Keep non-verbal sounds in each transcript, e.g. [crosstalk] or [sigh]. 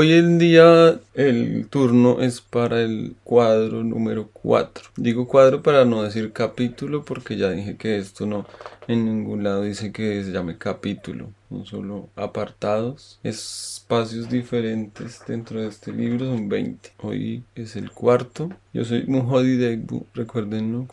Hoy en día el turno es para el cuadro número 4. Digo cuadro para no decir capítulo porque ya dije que esto no en ningún lado dice que se llame capítulo, no solo apartados, espacios diferentes dentro de este libro son 20. Hoy es el cuarto. Yo soy Muhodi Degbu, recuerdenlo.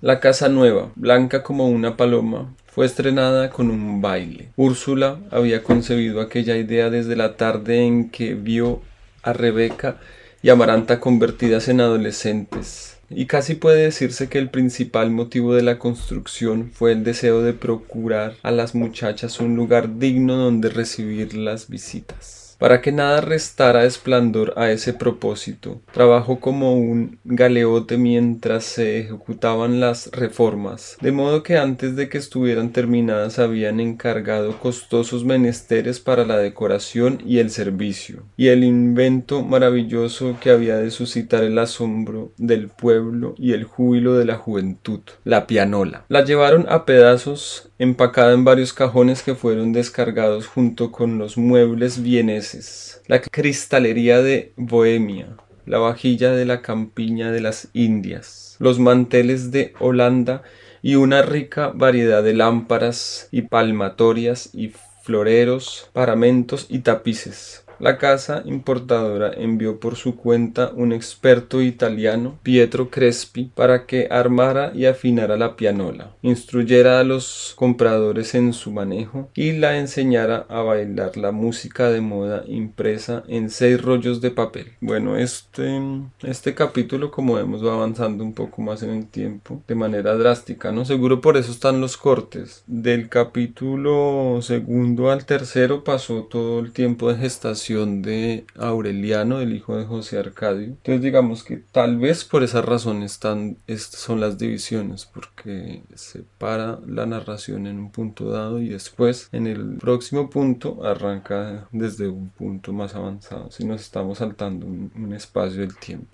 La casa nueva, blanca como una paloma, fue estrenada con un baile. Úrsula había concebido aquella idea desde la tarde en que vio a Rebeca y Amaranta convertidas en adolescentes. Y casi puede decirse que el principal motivo de la construcción fue el deseo de procurar a las muchachas un lugar digno donde recibir las visitas. Para que nada restara esplendor a ese propósito, trabajó como un galeote mientras se ejecutaban las reformas, de modo que antes de que estuvieran terminadas habían encargado costosos menesteres para la decoración y el servicio, y el invento maravilloso que había de suscitar el asombro del pueblo y el júbilo de la juventud, la pianola. La llevaron a pedazos empacada en varios cajones que fueron descargados junto con los muebles vieneses, la cristalería de Bohemia, la vajilla de la campiña de las Indias, los manteles de Holanda y una rica variedad de lámparas y palmatorias y floreros, paramentos y tapices. La casa importadora envió por su cuenta un experto italiano, Pietro Crespi, para que armara y afinara la pianola, instruyera a los compradores en su manejo y la enseñara a bailar la música de moda impresa en seis rollos de papel. Bueno, este, este capítulo, como vemos, va avanzando un poco más en el tiempo, de manera drástica, ¿no? Seguro por eso están los cortes. Del capítulo segundo al tercero pasó todo el tiempo de gestación de Aureliano, el hijo de José Arcadio. Entonces digamos que tal vez por esa razón están, son las divisiones, porque separa la narración en un punto dado y después en el próximo punto arranca desde un punto más avanzado, si nos estamos saltando un, un espacio del tiempo.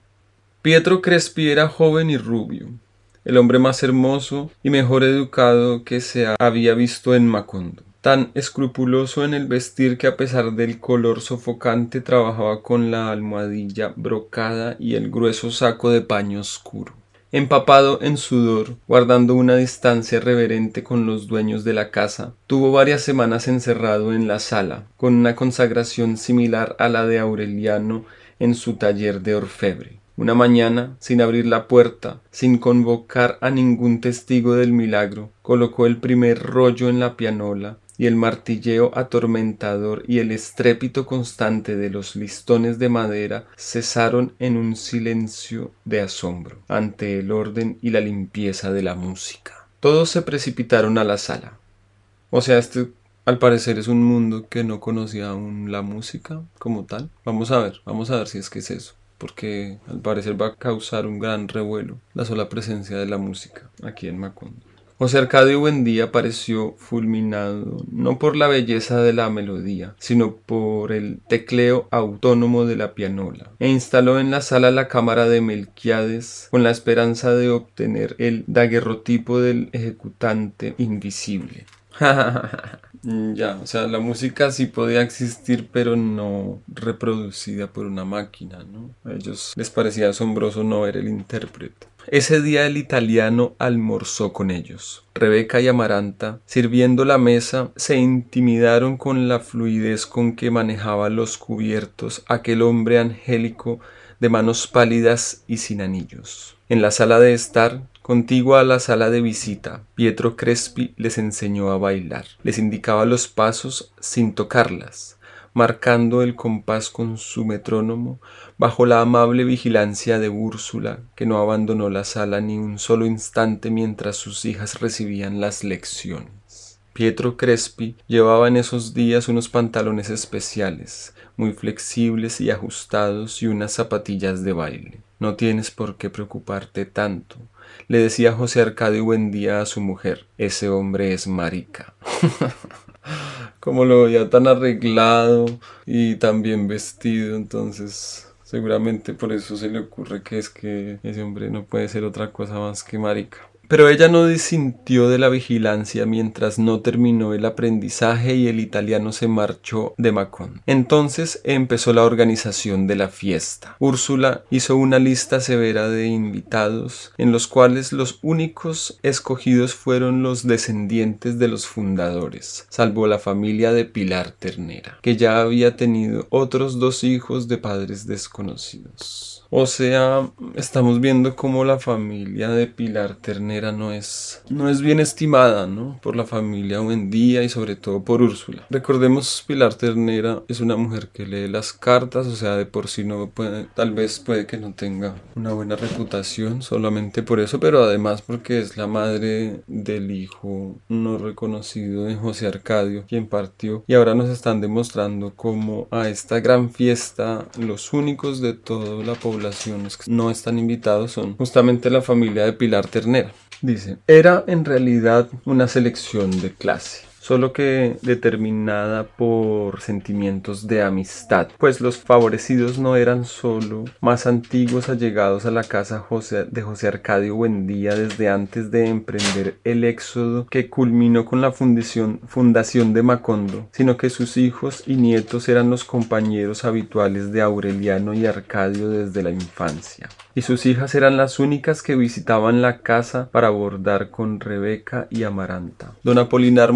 Pietro Crespi era joven y rubio, el hombre más hermoso y mejor educado que se había visto en Macondo tan escrupuloso en el vestir que a pesar del color sofocante trabajaba con la almohadilla brocada y el grueso saco de paño oscuro. Empapado en sudor, guardando una distancia reverente con los dueños de la casa, tuvo varias semanas encerrado en la sala, con una consagración similar a la de Aureliano en su taller de orfebre. Una mañana, sin abrir la puerta, sin convocar a ningún testigo del milagro, colocó el primer rollo en la pianola y el martilleo atormentador y el estrépito constante de los listones de madera cesaron en un silencio de asombro ante el orden y la limpieza de la música. Todos se precipitaron a la sala. O sea, este al parecer es un mundo que no conocía aún la música como tal. Vamos a ver, vamos a ver si es que es eso porque al parecer va a causar un gran revuelo la sola presencia de la música aquí en Macondo. José Arcadio Buendía pareció fulminado no por la belleza de la melodía, sino por el tecleo autónomo de la pianola, e instaló en la sala la cámara de Melquiades con la esperanza de obtener el daguerrotipo del ejecutante invisible. [laughs] ya, o sea, la música sí podía existir, pero no reproducida por una máquina, ¿no? A ellos les parecía asombroso no ver el intérprete. Ese día el italiano almorzó con ellos. Rebeca y Amaranta, sirviendo la mesa, se intimidaron con la fluidez con que manejaba los cubiertos aquel hombre angélico de manos pálidas y sin anillos. En la sala de estar, contigua a la sala de visita, Pietro Crespi les enseñó a bailar, les indicaba los pasos sin tocarlas, marcando el compás con su metrónomo, bajo la amable vigilancia de Úrsula, que no abandonó la sala ni un solo instante mientras sus hijas recibían las lecciones. Pietro Crespi llevaba en esos días unos pantalones especiales, muy flexibles y ajustados, y unas zapatillas de baile. No tienes por qué preocuparte tanto, le decía José Arcadio Buendía a su mujer. Ese hombre es marica. [laughs] como lo veía tan arreglado y tan bien vestido, entonces seguramente por eso se le ocurre que es que ese hombre no puede ser otra cosa más que marica. Pero ella no disintió de la vigilancia mientras no terminó el aprendizaje y el italiano se marchó de Macón. Entonces empezó la organización de la fiesta. Úrsula hizo una lista severa de invitados en los cuales los únicos escogidos fueron los descendientes de los fundadores, salvo la familia de Pilar Ternera, que ya había tenido otros dos hijos de padres desconocidos. O sea, estamos viendo cómo la familia de Pilar Ternera no es, no es bien estimada, ¿no? Por la familia Buendía y sobre todo por Úrsula. Recordemos, Pilar Ternera es una mujer que lee las cartas, o sea, de por sí no puede, tal vez puede que no tenga una buena reputación solamente por eso, pero además porque es la madre del hijo no reconocido de José Arcadio, quien partió. Y ahora nos están demostrando cómo a esta gran fiesta los únicos de toda la población no están invitados son justamente la familia de Pilar Ternera. Dice, era en realidad una selección de clase solo que determinada por sentimientos de amistad, pues los favorecidos no eran solo más antiguos allegados a la casa de José Arcadio Buendía desde antes de emprender el éxodo que culminó con la fundación, fundación de Macondo, sino que sus hijos y nietos eran los compañeros habituales de Aureliano y Arcadio desde la infancia y sus hijas eran las únicas que visitaban la casa para bordar con Rebeca y Amaranta. Don Apolinar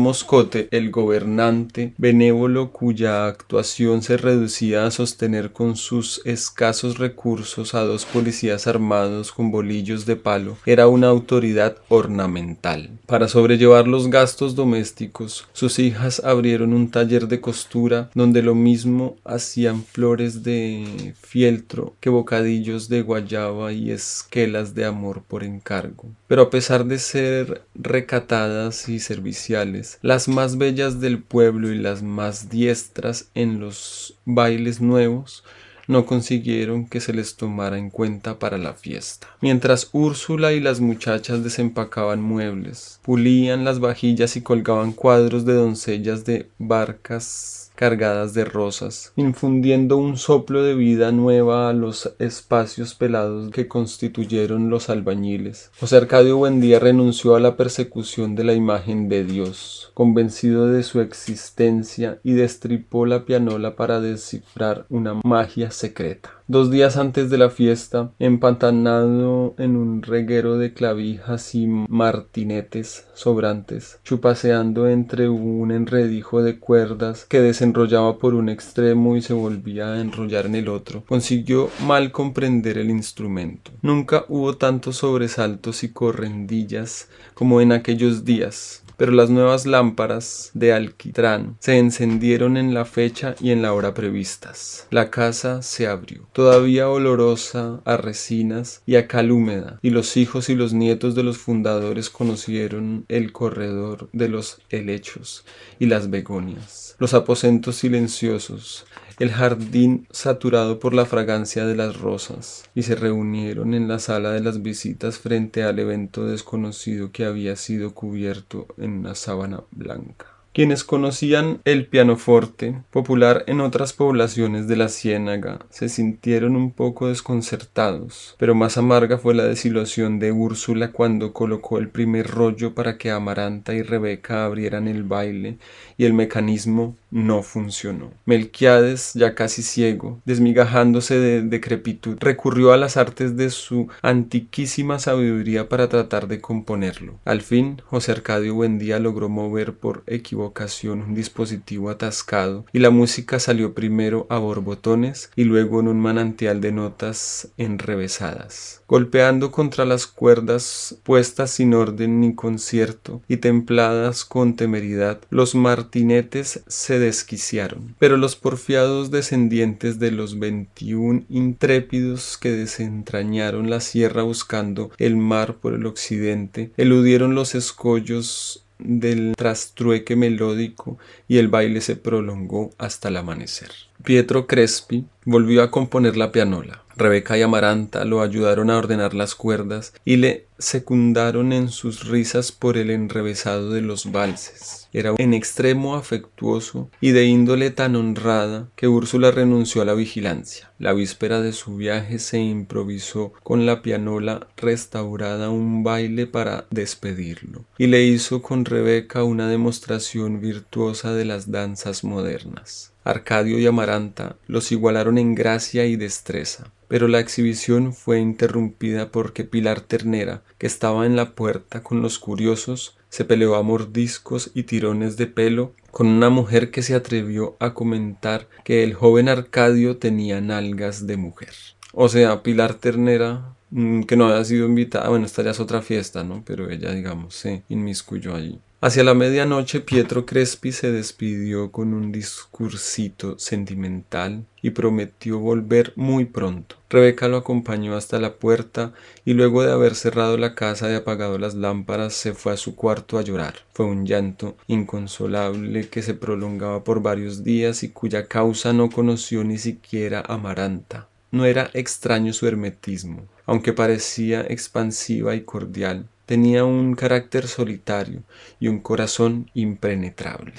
El gobernante benévolo cuya actuación se reducía a sostener con sus escasos recursos a dos policías armados con bolillos de palo, era una autoridad ornamental. Para sobrellevar los gastos domésticos, sus hijas abrieron un taller de costura donde lo mismo hacían flores de fieltro que bocadillos de guayaba y esquelas de amor por encargo. Pero a pesar de ser recatadas y serviciales, las más bellas del pueblo y las más diestras en los bailes nuevos, no consiguieron que se les tomara en cuenta para la fiesta. Mientras Úrsula y las muchachas desempacaban muebles, pulían las vajillas y colgaban cuadros de doncellas de barcas cargadas de rosas, infundiendo un soplo de vida nueva a los espacios pelados que constituyeron los albañiles. José Arcadio Buendía renunció a la persecución de la imagen de Dios, convencido de su existencia, y destripó la pianola para descifrar una magia secreta. Dos días antes de la fiesta, empantanado en un reguero de clavijas y martinetes sobrantes, chupaseando entre un enredijo de cuerdas que desenrollaba por un extremo y se volvía a enrollar en el otro, consiguió mal comprender el instrumento. Nunca hubo tantos sobresaltos y correndillas como en aquellos días pero las nuevas lámparas de alquitrán se encendieron en la fecha y en la hora previstas. La casa se abrió, todavía olorosa a resinas y a cal húmeda, y los hijos y los nietos de los fundadores conocieron el corredor de los helechos y las begonias, los aposentos silenciosos, el jardín saturado por la fragancia de las rosas, y se reunieron en la sala de las visitas frente al evento desconocido que había sido cubierto en una sábana blanca. Quienes conocían el pianoforte, popular en otras poblaciones de la Ciénaga, se sintieron un poco desconcertados, pero más amarga fue la desilusión de Úrsula cuando colocó el primer rollo para que Amaranta y Rebeca abrieran el baile y el mecanismo no funcionó. Melquiades, ya casi ciego, desmigajándose de decrepitud, recurrió a las artes de su antiquísima sabiduría para tratar de componerlo. Al fin, José Arcadio Buendía logró mover por equivocación un dispositivo atascado y la música salió primero a borbotones y luego en un manantial de notas enrevesadas, golpeando contra las cuerdas puestas sin orden ni concierto y templadas con temeridad. Los martinetes se desquiciaron. Pero los porfiados descendientes de los veintiún intrépidos que desentrañaron la sierra buscando el mar por el occidente, eludieron los escollos del trastrueque melódico y el baile se prolongó hasta el amanecer. Pietro Crespi volvió a componer la pianola. Rebeca y Amaranta lo ayudaron a ordenar las cuerdas y le secundaron en sus risas por el enrevesado de los valses. Era en extremo afectuoso y de índole tan honrada que Úrsula renunció a la vigilancia. La víspera de su viaje se improvisó con la pianola restaurada un baile para despedirlo y le hizo con Rebeca una demostración virtuosa de las danzas modernas. Arcadio y Amaranta los igualaron en gracia y destreza pero la exhibición fue interrumpida porque Pilar Ternera, que estaba en la puerta con los curiosos, se peleó a mordiscos y tirones de pelo con una mujer que se atrevió a comentar que el joven Arcadio tenía nalgas de mujer. O sea, Pilar Ternera, mm, que no había sido invitada, bueno, esta ya es otra fiesta, ¿no? Pero ella, digamos, se inmiscuyó allí. Hacia la medianoche Pietro Crespi se despidió con un discursito sentimental y prometió volver muy pronto. Rebeca lo acompañó hasta la puerta y luego de haber cerrado la casa y apagado las lámparas se fue a su cuarto a llorar. Fue un llanto inconsolable que se prolongaba por varios días y cuya causa no conoció ni siquiera Amaranta. No era extraño su hermetismo, aunque parecía expansiva y cordial tenía un carácter solitario y un corazón impenetrable.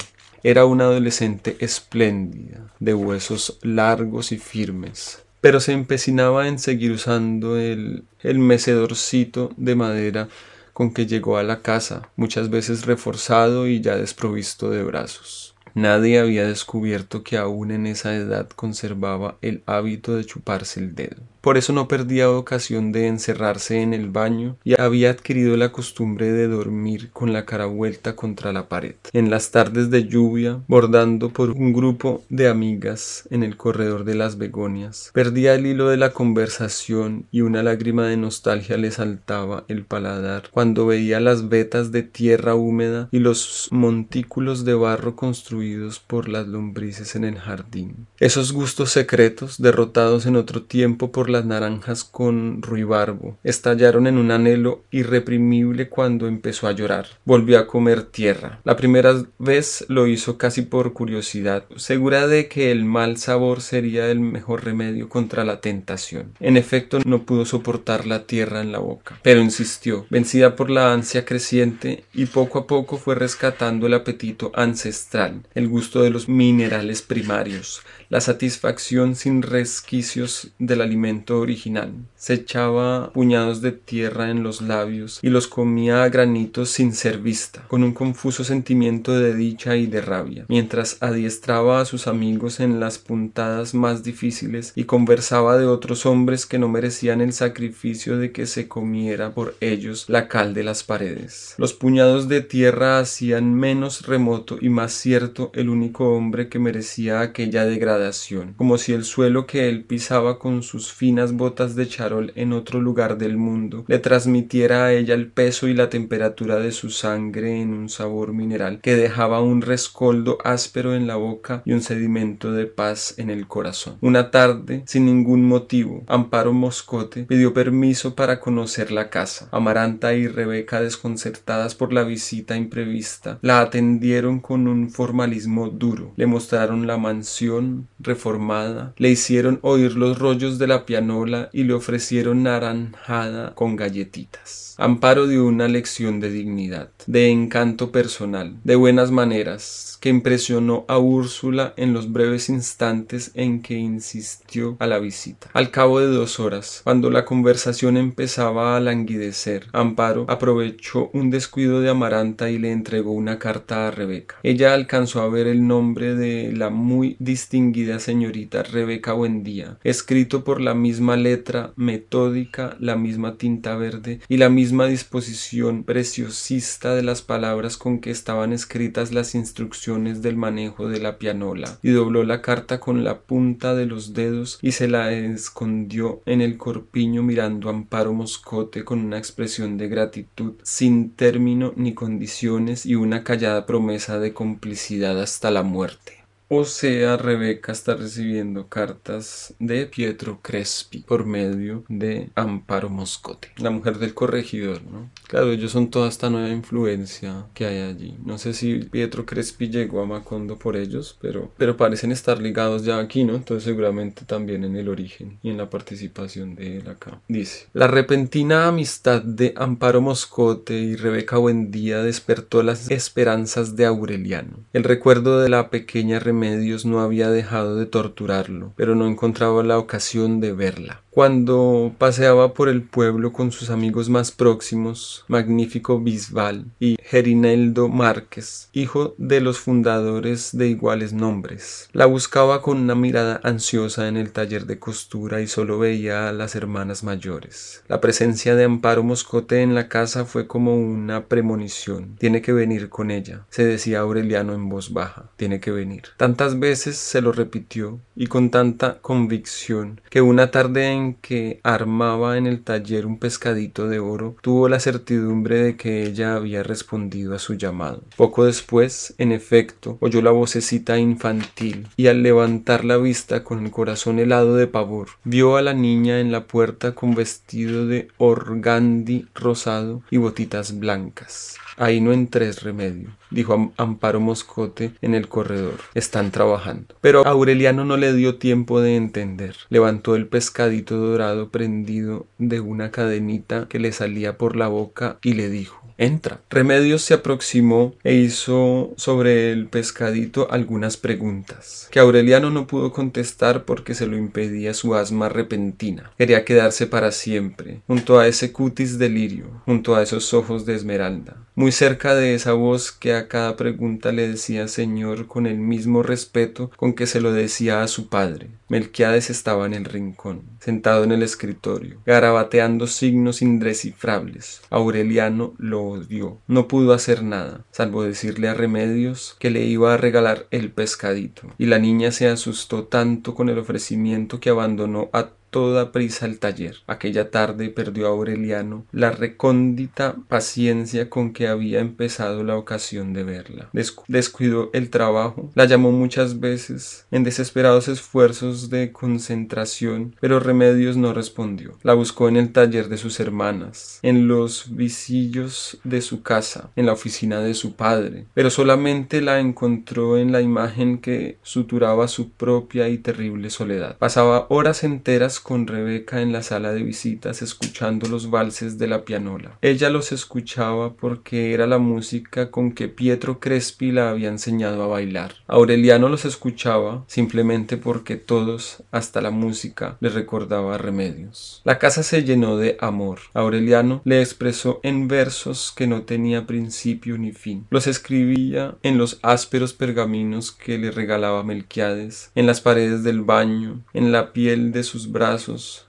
Era una adolescente espléndida, de huesos largos y firmes, pero se empecinaba en seguir usando el, mecedorcito de madera con que llegó a la casa, muchas veces reforzado y ya desprovisto de brazos. Nadie había descubierto que aún en esa edad conservaba el hábito de chuparse el dedo. Por eso no perdía ocasión de encerrarse en el baño y había adquirido la costumbre de dormir con la cara vuelta contra la pared. En las tardes de lluvia, bordando por un grupo de amigas en el corredor de las begonias, perdía el hilo de la conversación y una lágrima de nostalgia le saltaba el paladar cuando veía las vetas de tierra húmeda y los montículos de barro construidos por las lombrices en el jardín. Esos gustos secretos, derrotados en otro tiempo por las naranjas con ruibarbo. Estallaron en un anhelo irreprimible cuando empezó a llorar. Volvió a comer tierra. La primera vez lo hizo casi por curiosidad, segura de que el mal sabor sería el mejor remedio contra la tentación. En efecto, no pudo soportar la tierra en la boca, pero insistió, vencida por la ansia creciente, y poco a poco fue rescatando el apetito ancestral, el gusto de los minerales primarios, la satisfacción sin resquicios del alimento original. Se echaba puñados de tierra en los labios y los comía a granitos sin ser vista, con un confuso sentimiento de dicha y de rabia, mientras adiestraba a sus amigos en las puntadas más difíciles y conversaba de otros hombres que no merecían el sacrificio de que se comiera por ellos la cal de las paredes. Los puñados de tierra hacían menos remoto y más cierto el único hombre que merecía aquella degradación como si el suelo que él pisaba con sus botas de charol en otro lugar del mundo le transmitiera a ella el peso y la temperatura de su sangre en un sabor mineral que dejaba un rescoldo áspero en la boca y un sedimento de paz en el corazón. Una tarde, sin ningún motivo, Amparo Moscote pidió permiso para conocer la casa. Amaranta y Rebeca, desconcertadas por la visita imprevista, la atendieron con un formalismo duro. Le mostraron la mansión, reformada, le hicieron oír los rollos de la pianola y le ofrecieron naranjada con galletitas. Amparo dio una lección de dignidad, de encanto personal, de buenas maneras, que impresionó a Úrsula en los breves instantes en que insistió a la visita. Al cabo de dos horas, cuando la conversación empezaba a languidecer, Amparo aprovechó un descuido de Amaranta y le entregó una carta a Rebeca. Ella alcanzó a ver el nombre de la muy distinguida señorita Rebeca Buendía, escrito por la misma letra metódica, la misma tinta verde y la misma disposición preciosista de las palabras con que estaban escritas las instrucciones del manejo de la pianola y dobló la carta con la punta de los dedos y se la escondió en el corpiño mirando a Amparo Moscote con una expresión de gratitud sin término ni condiciones y una callada promesa de complicidad hasta la muerte. O sea, Rebeca está recibiendo cartas de Pietro Crespi por medio de Amparo Moscote, la mujer del corregidor, ¿no? Claro, ellos son toda esta nueva influencia que hay allí. No sé si Pietro Crespi llegó a Macondo por ellos, pero, pero parecen estar ligados ya aquí, ¿no? Entonces seguramente también en el origen y en la participación de él acá. Dice, la repentina amistad de Amparo Moscote y Rebeca Buendía despertó las esperanzas de Aureliano. El recuerdo de la pequeña Remedios no había dejado de torturarlo, pero no encontraba la ocasión de verla. Cuando paseaba por el pueblo con sus amigos más próximos, Magnífico Bisbal y Gerineldo Márquez, hijo de los fundadores de iguales nombres, la buscaba con una mirada ansiosa en el taller de costura y solo veía a las hermanas mayores. La presencia de Amparo Moscote en la casa fue como una premonición. Tiene que venir con ella, se decía Aureliano en voz baja. Tiene que venir. Tantas veces se lo repitió y con tanta convicción que una tarde en que armaba en el taller un pescadito de oro, tuvo la certidumbre de que ella había respondido a su llamado. Poco después, en efecto, oyó la vocecita infantil y al levantar la vista con el corazón helado de pavor, vio a la niña en la puerta con vestido de organdi rosado y botitas blancas. Ahí no entres remedio, dijo Amparo Moscote en el corredor. Están trabajando. Pero Aureliano no le dio tiempo de entender. Levantó el pescadito dorado prendido de una cadenita que le salía por la boca y le dijo Entra. Remedios se aproximó e hizo sobre el pescadito algunas preguntas, que Aureliano no pudo contestar porque se lo impedía su asma repentina. Quería quedarse para siempre, junto a ese cutis delirio, junto a esos ojos de esmeralda, muy cerca de esa voz que a cada pregunta le decía Señor con el mismo respeto con que se lo decía a su padre. Melquiades estaba en el rincón, sentado en el escritorio, garabateando signos indescifrables. Aureliano lo odió. No pudo hacer nada, salvo decirle a Remedios que le iba a regalar el pescadito. Y la niña se asustó tanto con el ofrecimiento que abandonó a toda prisa el taller. Aquella tarde perdió a Aureliano la recóndita paciencia con que había empezado la ocasión de verla. descuidó el trabajo, la llamó muchas veces en desesperados esfuerzos de concentración, pero Remedios no respondió. La buscó en el taller de sus hermanas, en los visillos de su casa, en la oficina de su padre, pero solamente la encontró en la imagen que suturaba su propia y terrible soledad. Pasaba horas enteras con Rebeca en la sala de visitas escuchando los valses de la pianola. Ella los escuchaba porque era la música con que Pietro Crespi la había enseñado a bailar. Aureliano los escuchaba simplemente porque todos, hasta la música, le recordaba remedios. La casa se llenó de amor. Aureliano le expresó en versos que no tenía principio ni fin. Los escribía en los ásperos pergaminos que le regalaba Melquiades, en las paredes del baño, en la piel de sus brazos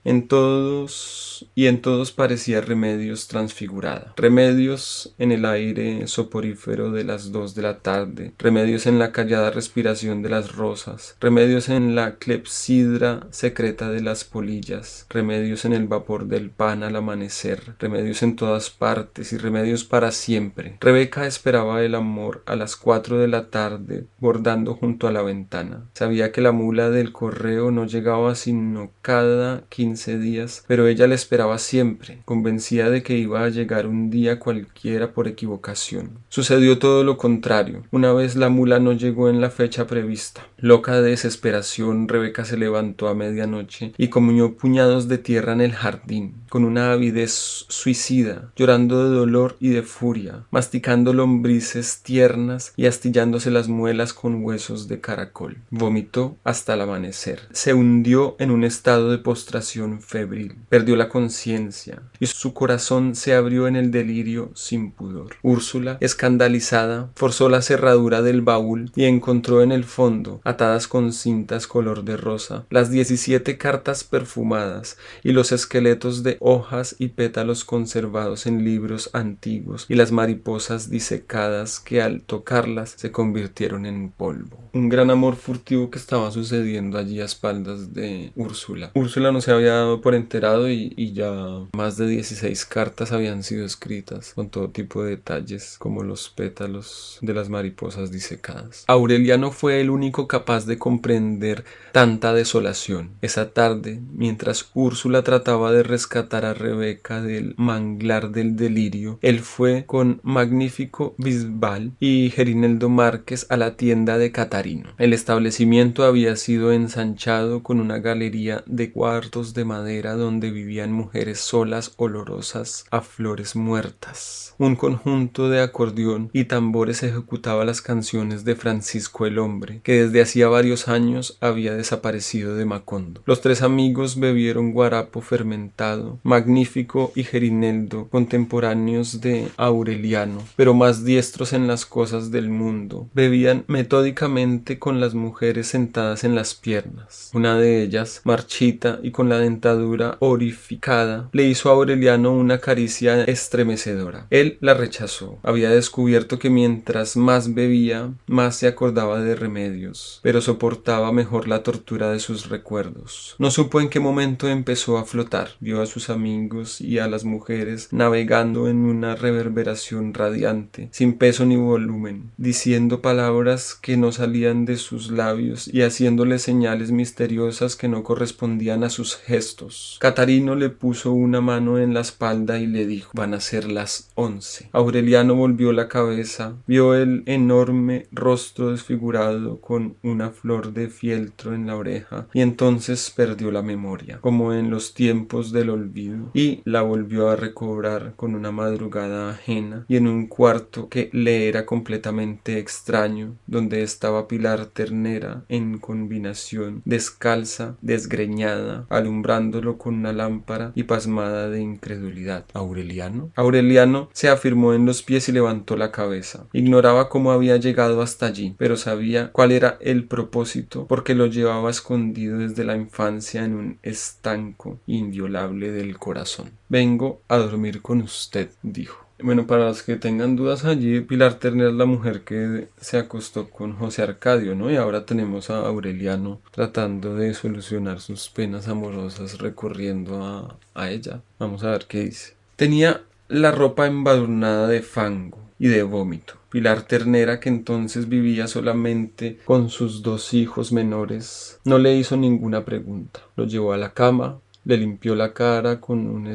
en todos y en todos parecía Remedios transfigurada. Remedios en el aire soporífero de las dos de la tarde, remedios en la callada respiración de las rosas, remedios en la clepsidra secreta de las polillas, remedios en el vapor del pan al amanecer, remedios en todas partes y remedios para siempre. Rebeca esperaba el amor a las cuatro de la tarde, bordando junto a la ventana. Sabía que la mula del correo no llegaba sino cada quince días, pero ella le esperaba siempre, convencida de que iba a llegar un día cualquiera por equivocación. Sucedió todo lo contrario. Una vez la mula no llegó en la fecha prevista. Loca de desesperación, Rebeca se levantó a medianoche y comió puñados de tierra en el jardín, con una avidez suicida, llorando de dolor y de furia, masticando lombrices tiernas y astillándose las muelas con huesos de caracol. Vomitó hasta el amanecer. Se hundió en un estado de postración febril, perdió la conciencia y su corazón se abrió en el delirio sin pudor. Úrsula, escandalizada, forzó la cerradura del baúl y encontró en el fondo, atadas con cintas color de rosa, las diecisiete cartas perfumadas y los esqueletos de hojas y pétalos conservados en libros antiguos y las mariposas disecadas que al tocarlas se convirtieron en polvo. Un gran amor furtivo que estaba sucediendo allí a espaldas de Úrsula no se había dado por enterado y, y, ya más de 16 cartas habían sido escritas con todo tipo de detalles como los pétalos de las mariposas disecadas. Aureliano fue el único capaz de comprender tanta desolación. Esa tarde, mientras Úrsula trataba de rescatar a Rebeca del manglar del delirio, él fue con magnífico Bisbal y Gerineldo Márquez a la tienda de Catarino. El establecimiento había sido ensanchado con una galería de cuartos de madera donde vivían mujeres solas olorosas a flores muertas. Un conjunto de acordeón y tambores ejecutaba las canciones de Francisco el Hombre, que desde hacía varios años había desaparecido de Macondo. Los tres amigos bebieron guarapo fermentado, magnífico y gerineldo, contemporáneos de Aureliano, pero más diestros en las cosas del mundo. Bebían metódicamente con las mujeres sentadas en las piernas. Una de ellas, marchita y con la dentadura orificada, le hizo a Aureliano una caricia estremecedora. Él la rechazó. Había descubierto que mientras más bebía, más se acordaba de remedios, pero soportaba mejor la tortura de sus recuerdos. No supo en qué momento empezó a flotar. Vio a sus amigos y a las mujeres navegando en una reverberación radiante, sin peso ni volumen, diciendo palabras que no salían de sus labios y haciéndole señales misteriosas que no correspondían a sus gestos. Catarino le puso una mano en la espalda y le dijo van a ser las once. Aureliano volvió la cabeza, vio el enorme rostro desfigurado con una flor de fieltro en la oreja y entonces perdió la memoria, como en los tiempos del olvido, y la volvió a recobrar con una madrugada ajena y en un cuarto que le era completamente extraño, donde estaba Pilar Ternera en combinación, descalza, desgreñada, alumbrándolo con una lámpara y pasmada de incredulidad. ¿Aureliano? Aureliano se afirmó en los pies y levantó la cabeza. Ignoraba cómo había llegado hasta allí, pero sabía cuál era el propósito, porque lo llevaba escondido desde la infancia en un estanco inviolable del corazón. Vengo a dormir con usted, dijo. Bueno, para los que tengan dudas allí, Pilar Turner es la mujer que se acostó con José Arcadio, ¿no? Y ahora tenemos a Aureliano tratando de solucionar sus penas amorosas recurriendo a, a ella. Vamos a ver qué dice. Tenía la ropa embadurnada de fango y de vómito. Pilar Ternera, que entonces vivía solamente con sus dos hijos menores, no le hizo ninguna pregunta. Lo llevó a la cama, le limpió la cara con un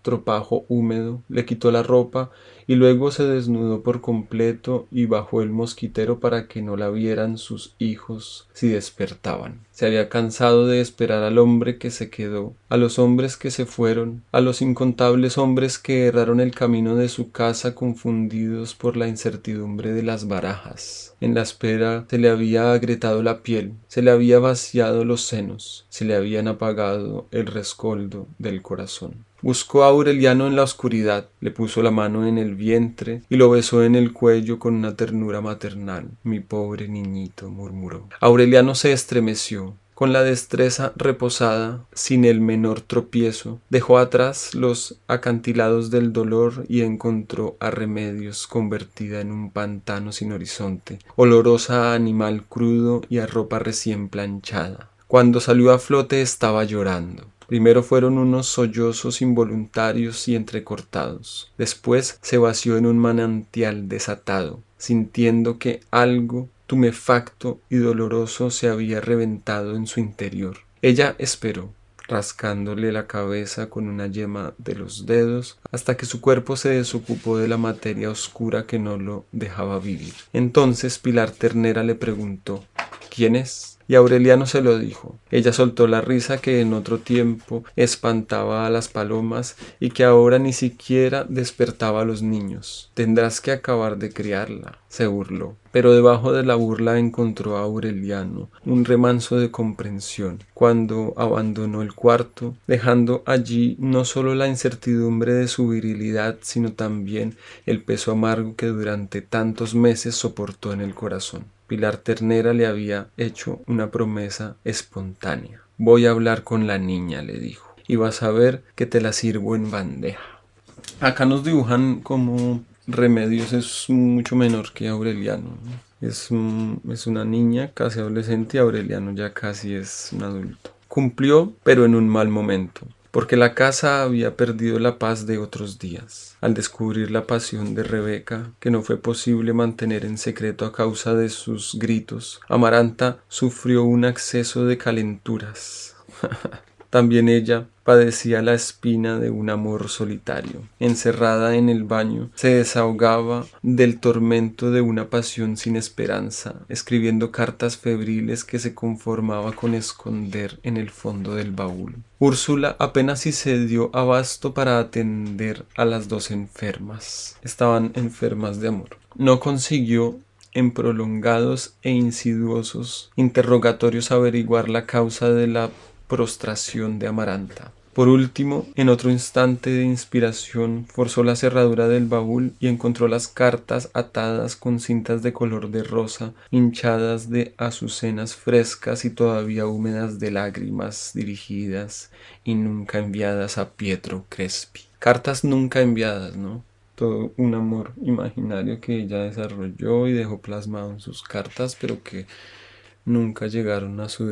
estropajo húmedo, le quitó la ropa y luego se desnudó por completo y bajó el mosquitero para que no la vieran sus hijos si despertaban. Se había cansado de esperar al hombre que se quedó, a los hombres que se fueron, a los incontables hombres que erraron el camino de su casa confundidos por la incertidumbre de las barajas. En la espera se le había agrietado la piel, se le había vaciado los senos, se le habían apagado el rescoldo del corazón. Buscó a Aureliano en la oscuridad, le puso la mano en el vientre y lo besó en el cuello con una ternura maternal. Mi pobre niñito, murmuró. Aureliano se estremeció. Con la destreza reposada, sin el menor tropiezo, dejó atrás los acantilados del dolor y encontró a Remedios convertida en un pantano sin horizonte, olorosa a animal crudo y a ropa recién planchada. Cuando salió a flote estaba llorando. Primero fueron unos sollozos involuntarios y entrecortados. Después se vació en un manantial desatado, sintiendo que algo tumefacto y doloroso se había reventado en su interior. Ella esperó, rascándole la cabeza con una yema de los dedos, hasta que su cuerpo se desocupó de la materia oscura que no lo dejaba vivir. Entonces Pilar Ternera le preguntó ¿Quién es? Y Aureliano se lo dijo. Ella soltó la risa que en otro tiempo espantaba a las palomas y que ahora ni siquiera despertaba a los niños. Tendrás que acabar de criarla, se burló. Pero debajo de la burla encontró a Aureliano un remanso de comprensión cuando abandonó el cuarto, dejando allí no solo la incertidumbre de su virilidad, sino también el peso amargo que durante tantos meses soportó en el corazón. Pilar Ternera le había hecho una promesa espontánea. Voy a hablar con la niña, le dijo, y vas a ver que te la sirvo en bandeja. Acá nos dibujan como Remedios es mucho menor que Aureliano. Es, es una niña casi adolescente y Aureliano ya casi es un adulto. Cumplió, pero en un mal momento porque la casa había perdido la paz de otros días. Al descubrir la pasión de Rebeca, que no fue posible mantener en secreto a causa de sus gritos, Amaranta sufrió un acceso de calenturas. [laughs] También ella padecía la espina de un amor solitario. Encerrada en el baño, se desahogaba del tormento de una pasión sin esperanza, escribiendo cartas febriles que se conformaba con esconder en el fondo del baúl. Úrsula apenas si se dio abasto para atender a las dos enfermas. Estaban enfermas de amor. No consiguió en prolongados e insidiosos interrogatorios averiguar la causa de la prostración de Amaranta. Por último, en otro instante de inspiración, forzó la cerradura del baúl y encontró las cartas atadas con cintas de color de rosa, hinchadas de azucenas frescas y todavía húmedas de lágrimas dirigidas y nunca enviadas a Pietro Crespi. Cartas nunca enviadas, ¿no? Todo un amor imaginario que ella desarrolló y dejó plasmado en sus cartas, pero que nunca llegaron a su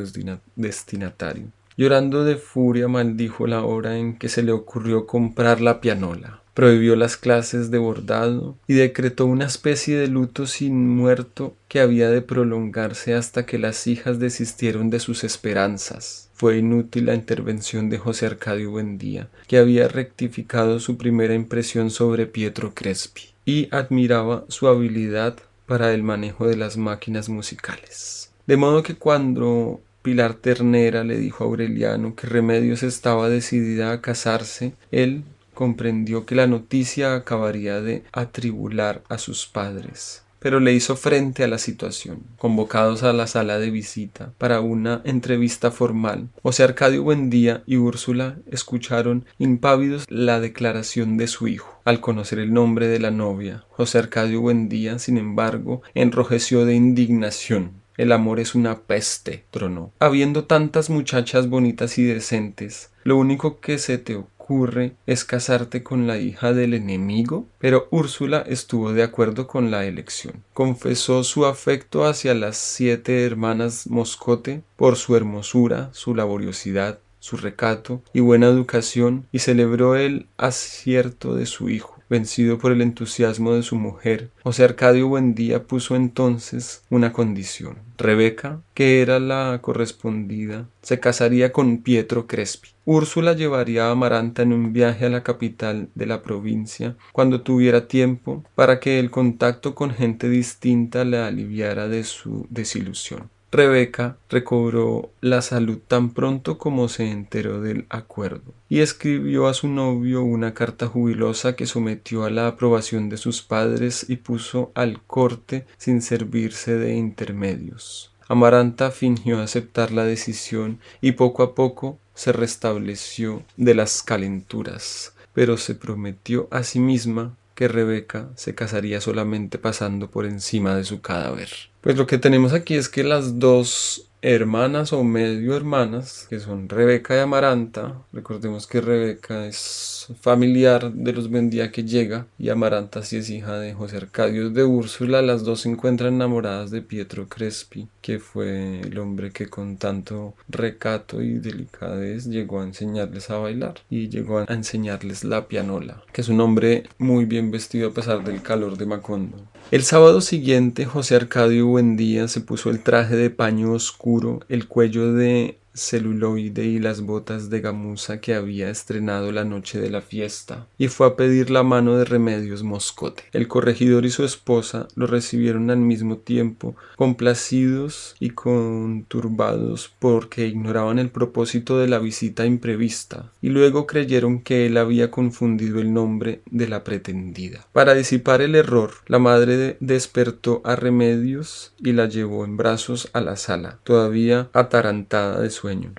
destinatario. Llorando de furia maldijo la hora en que se le ocurrió comprar la pianola, prohibió las clases de bordado y decretó una especie de luto sin muerto que había de prolongarse hasta que las hijas desistieron de sus esperanzas. Fue inútil la intervención de José Arcadio Buendía, que había rectificado su primera impresión sobre Pietro Crespi y admiraba su habilidad para el manejo de las máquinas musicales. De modo que cuando Pilar Ternera le dijo a Aureliano que Remedios estaba decidida a casarse, él comprendió que la noticia acabaría de atribular a sus padres pero le hizo frente a la situación. Convocados a la sala de visita para una entrevista formal, José Arcadio Buendía y Úrsula escucharon impávidos la declaración de su hijo. Al conocer el nombre de la novia, José Arcadio Buendía, sin embargo, enrojeció de indignación. El amor es una peste, tronó. Habiendo tantas muchachas bonitas y decentes, lo único que se te ocurre es casarte con la hija del enemigo. Pero Úrsula estuvo de acuerdo con la elección. Confesó su afecto hacia las siete hermanas Moscote por su hermosura, su laboriosidad, su recato y buena educación, y celebró el acierto de su hijo vencido por el entusiasmo de su mujer, José Arcadio Buendía puso entonces una condición. Rebeca, que era la correspondida, se casaría con Pietro Crespi. Úrsula llevaría a Amaranta en un viaje a la capital de la provincia cuando tuviera tiempo para que el contacto con gente distinta le aliviara de su desilusión. Rebeca recobró la salud tan pronto como se enteró del acuerdo y escribió a su novio una carta jubilosa que sometió a la aprobación de sus padres y puso al corte sin servirse de intermedios. Amaranta fingió aceptar la decisión y poco a poco se restableció de las calenturas, pero se prometió a sí misma que Rebeca se casaría solamente pasando por encima de su cadáver. Pues lo que tenemos aquí es que las dos hermanas o medio hermanas, que son Rebeca y Amaranta. Recordemos que Rebeca es familiar de los Bendía que llega y Amaranta sí es hija de José Arcadio de Úrsula. Las dos se encuentran enamoradas de Pietro Crespi, que fue el hombre que con tanto recato y delicadez llegó a enseñarles a bailar y llegó a enseñarles la pianola, que es un hombre muy bien vestido a pesar del calor de Macondo. El sábado siguiente José Arcadio Buendía se puso el traje de paño oscuro el cuello de celuloide y las botas de gamuza que había estrenado la noche de la fiesta, y fue a pedir la mano de Remedios Moscote. El corregidor y su esposa lo recibieron al mismo tiempo, complacidos y conturbados porque ignoraban el propósito de la visita imprevista, y luego creyeron que él había confundido el nombre de la pretendida. Para disipar el error, la madre despertó a Remedios y la llevó en brazos a la sala, todavía atarantada de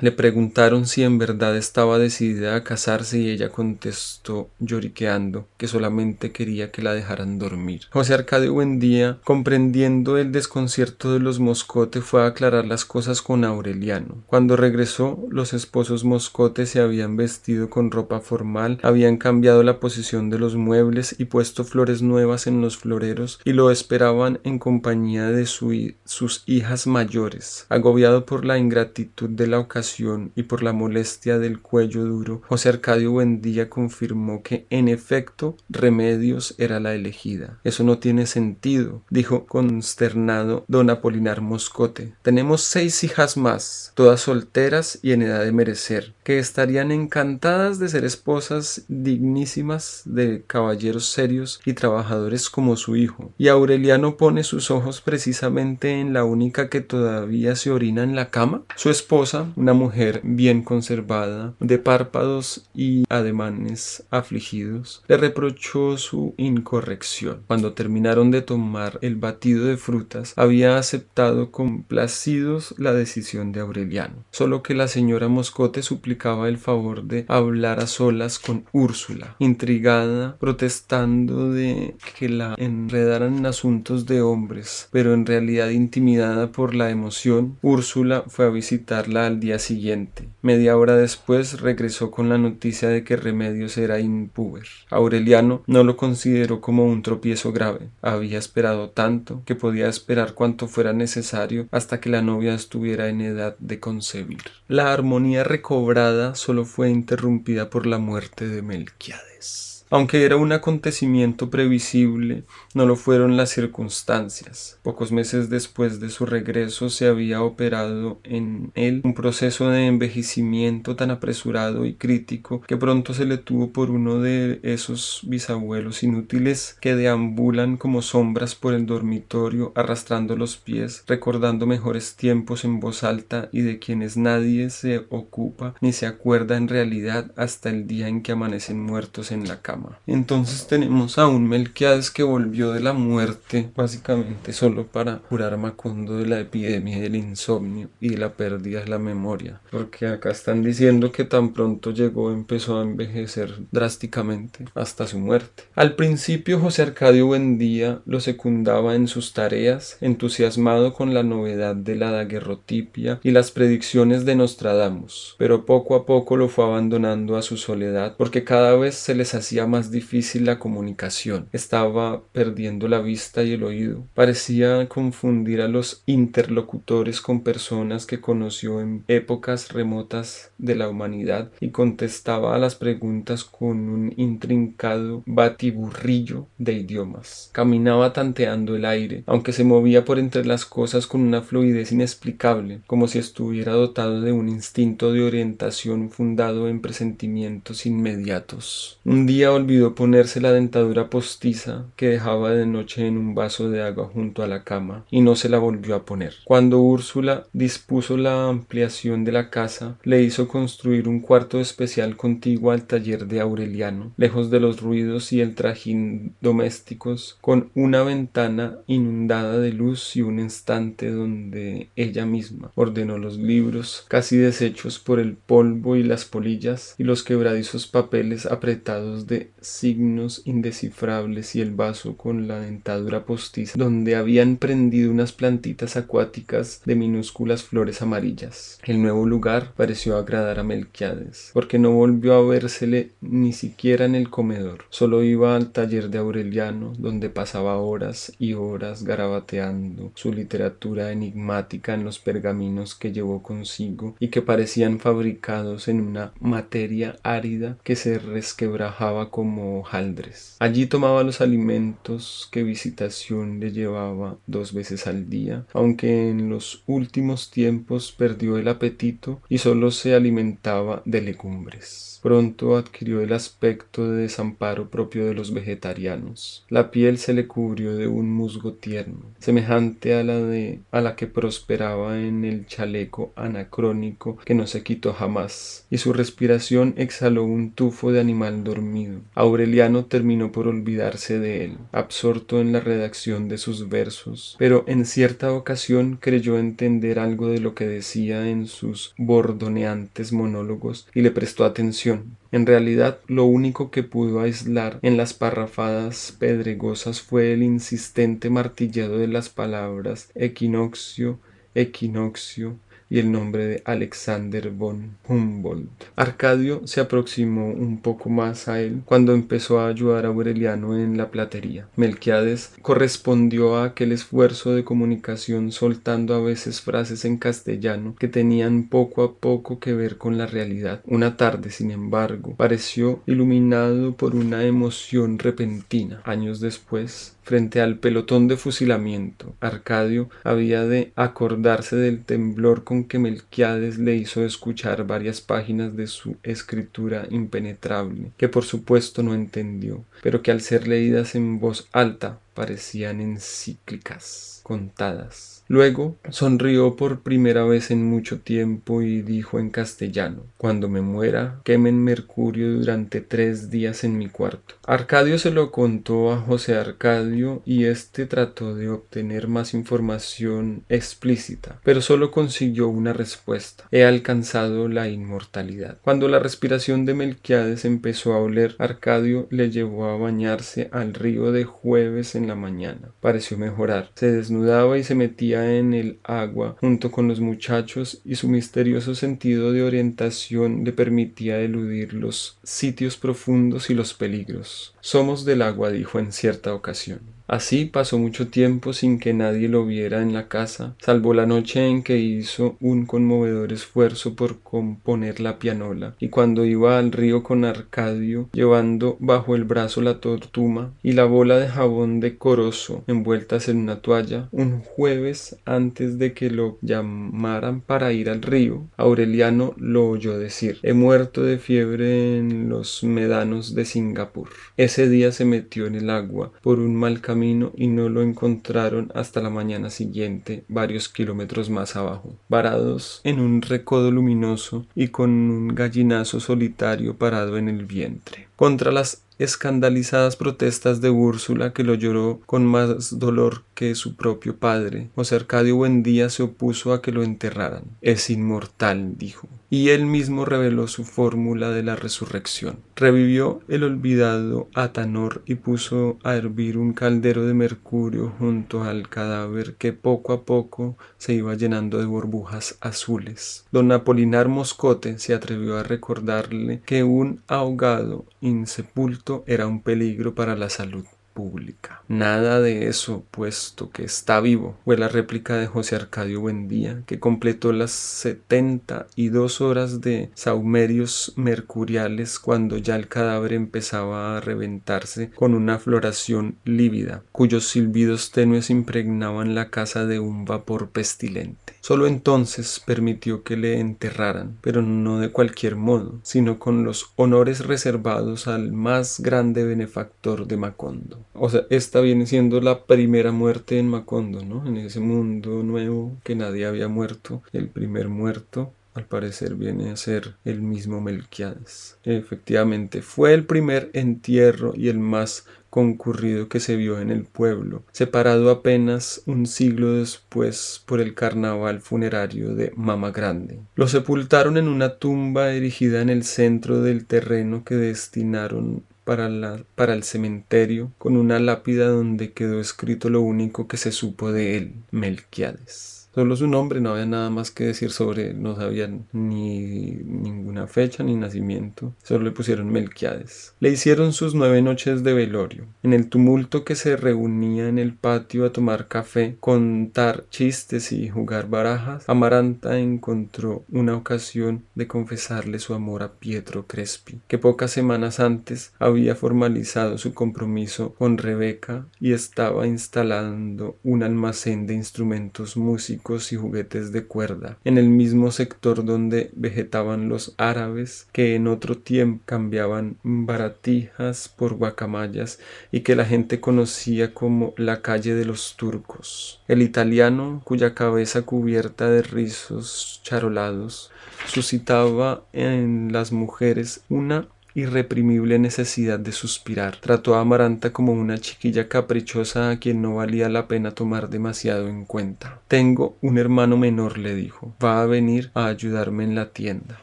Le preguntaron si en verdad estaba decidida a casarse y ella contestó lloriqueando que solamente quería que la dejaran dormir. José Arcadio Buendía, comprendiendo el desconcierto de los Moscote, fue a aclarar las cosas con Aureliano. Cuando regresó, los esposos Moscote se habían vestido con ropa formal, habían cambiado la posición de los muebles y puesto flores nuevas en los floreros y lo esperaban en compañía de sus hijas mayores. Agobiado por la ingratitud de la ocasión y por la molestia del cuello duro, José Arcadio Buendía confirmó que en efecto Remedios era la elegida. Eso no tiene sentido, dijo consternado don Apolinar Moscote. Tenemos seis hijas más, todas solteras y en edad de merecer, que estarían encantadas de ser esposas dignísimas de caballeros serios y trabajadores como su hijo. Y Aureliano pone sus ojos precisamente en la única que todavía se orina en la cama. Su esposa, una mujer bien conservada, de párpados y ademanes afligidos, le reprochó su incorrección. Cuando terminaron de tomar el batido de frutas, había aceptado complacidos la decisión de Aureliano, solo que la señora Moscote suplicaba el favor de hablar a solas con Úrsula, intrigada, protestando de que la enredaran en asuntos de hombres, pero en realidad intimidada por la emoción, Úrsula fue a visitarla al día siguiente. Media hora después regresó con la noticia de que Remedios era impúber. Aureliano no lo consideró como un tropiezo grave. Había esperado tanto que podía esperar cuanto fuera necesario hasta que la novia estuviera en edad de concebir. La armonía recobrada solo fue interrumpida por la muerte de Melquiades. Aunque era un acontecimiento previsible, no lo fueron las circunstancias. Pocos meses después de su regreso se había operado en él un proceso de envejecimiento tan apresurado y crítico que pronto se le tuvo por uno de esos bisabuelos inútiles que deambulan como sombras por el dormitorio arrastrando los pies, recordando mejores tiempos en voz alta y de quienes nadie se ocupa ni se acuerda en realidad hasta el día en que amanecen muertos en la cama. Entonces tenemos a un Melquiades que volvió de la muerte básicamente solo para curar a Macondo de la epidemia del insomnio y la pérdida de la memoria. Porque acá están diciendo que tan pronto llegó empezó a envejecer drásticamente hasta su muerte. Al principio José Arcadio Buendía lo secundaba en sus tareas, entusiasmado con la novedad de la daguerrotipia y las predicciones de Nostradamus, pero poco a poco lo fue abandonando a su soledad porque cada vez se les hacía más difícil la comunicación. Estaba perdiendo la vista y el oído. Parecía confundir a los interlocutores con personas que conoció en épocas remotas de la humanidad y contestaba a las preguntas con un intrincado batiburrillo de idiomas. Caminaba tanteando el aire, aunque se movía por entre las cosas con una fluidez inexplicable, como si estuviera dotado de un instinto de orientación fundado en presentimientos inmediatos. Un día olvidó ponerse la dentadura postiza que dejaba de noche en un vaso de agua junto a la cama y no se la volvió a poner. Cuando Úrsula dispuso la ampliación de la casa, le hizo construir un cuarto especial contiguo al taller de Aureliano, lejos de los ruidos y el trajín domésticos, con una ventana inundada de luz y un instante donde ella misma ordenó los libros casi deshechos por el polvo y las polillas y los quebradizos papeles apretados de signos indescifrables y el vaso con la dentadura postiza donde habían prendido unas plantitas acuáticas de minúsculas flores amarillas. El nuevo lugar pareció agradar a Melquiades, porque no volvió a vérsele ni siquiera en el comedor. Solo iba al taller de Aureliano, donde pasaba horas y horas garabateando su literatura enigmática en los pergaminos que llevó consigo y que parecían fabricados en una materia árida que se resquebrajaba como hojaldres. Allí tomaba los alimentos que visitación le llevaba dos veces al día, aunque en los últimos tiempos perdió el apetito y solo se alimentaba de legumbres pronto adquirió el aspecto de desamparo propio de los vegetarianos. La piel se le cubrió de un musgo tierno, semejante a la de a la que prosperaba en el chaleco anacrónico que no se quitó jamás, y su respiración exhaló un tufo de animal dormido. Aureliano terminó por olvidarse de él, absorto en la redacción de sus versos, pero en cierta ocasión creyó entender algo de lo que decía en sus bordoneantes monólogos y le prestó atención en realidad, lo único que pudo aislar en las parrafadas pedregosas fue el insistente martillado de las palabras equinoccio, equinoccio, y el nombre de Alexander von Humboldt. Arcadio se aproximó un poco más a él cuando empezó a ayudar a Aureliano en la platería. Melquiades correspondió a aquel esfuerzo de comunicación soltando a veces frases en castellano que tenían poco a poco que ver con la realidad. Una tarde, sin embargo, pareció iluminado por una emoción repentina. Años después, frente al pelotón de fusilamiento, Arcadio había de acordarse del temblor con que Melquiades le hizo escuchar varias páginas de su escritura impenetrable, que por supuesto no entendió, pero que al ser leídas en voz alta parecían encíclicas contadas. Luego sonrió por primera vez en mucho tiempo y dijo en castellano Cuando me muera, quemen mercurio durante tres días en mi cuarto. Arcadio se lo contó a José Arcadio y éste trató de obtener más información explícita, pero solo consiguió una respuesta. He alcanzado la inmortalidad. Cuando la respiración de Melquiades empezó a oler, Arcadio le llevó a bañarse al río de jueves en la mañana. Pareció mejorar. Se desnudaba y se metía en el agua junto con los muchachos y su misterioso sentido de orientación le permitía eludir los sitios profundos y los peligros. Somos del agua, dijo en cierta ocasión. Así pasó mucho tiempo sin que nadie lo viera en la casa, salvo la noche en que hizo un conmovedor esfuerzo por componer la pianola, y cuando iba al río con Arcadio, llevando bajo el brazo la tortuma y la bola de jabón decoroso envueltas en una toalla, un jueves antes de que lo llamaran para ir al río, Aureliano lo oyó decir He muerto de fiebre en los medanos de Singapur. Ese día se metió en el agua por un mal camino y no lo encontraron hasta la mañana siguiente, varios kilómetros más abajo, varados en un recodo luminoso y con un gallinazo solitario parado en el vientre. Contra las escandalizadas protestas de Úrsula, que lo lloró con más dolor que su propio padre. José Arcadio Buendía se opuso a que lo enterraran. Es inmortal, dijo. Y él mismo reveló su fórmula de la resurrección. Revivió el olvidado Atanor y puso a hervir un caldero de mercurio junto al cadáver que poco a poco se iba llenando de burbujas azules. Don Apolinar Moscote se atrevió a recordarle que un ahogado insepulto era un peligro para la salud pública. Nada de eso, puesto que está vivo, fue la réplica de José Arcadio Buendía, que completó las setenta y dos horas de saumerios mercuriales cuando ya el cadáver empezaba a reventarse con una floración lívida, cuyos silbidos tenues impregnaban la casa de un vapor pestilente. Solo entonces permitió que le enterraran, pero no de cualquier modo, sino con los honores reservados al más grande benefactor de Macondo. O sea, esta viene siendo la primera muerte en Macondo, ¿no? En ese mundo nuevo que nadie había muerto, el primer muerto al parecer viene a ser el mismo Melquiades. Efectivamente, fue el primer entierro y el más concurrido que se vio en el pueblo, separado apenas un siglo después por el carnaval funerario de Mama Grande. Lo sepultaron en una tumba erigida en el centro del terreno que destinaron para, el cementerio, con una lápida donde quedó escrito lo único que se supo de él, Melquiades. Solo su nombre, no había nada más que decir sobre no sabían ni ninguna fecha ni nacimiento, solo le pusieron Melquiades. Le hicieron sus nueve noches de velorio. En el tumulto que se reunía en el patio a tomar café, contar chistes y jugar barajas, Amaranta encontró una ocasión de confesarle su amor a Pietro Crespi, que pocas semanas antes había formalizado su compromiso con Rebeca y estaba instalando un almacén de instrumentos músicos y juguetes de cuerda, en el mismo sector donde vegetaban los árabes que en otro tiempo cambiaban baratijas por guacamayas y que la gente conocía como la calle de los turcos. El italiano, cuya cabeza cubierta de rizos charolados suscitaba en las mujeres una irreprimible necesidad de suspirar. Trató a Amaranta como una chiquilla caprichosa a quien no valía la pena tomar demasiado en cuenta. Tengo un hermano menor, le dijo. Va a venir a ayudarme en la tienda.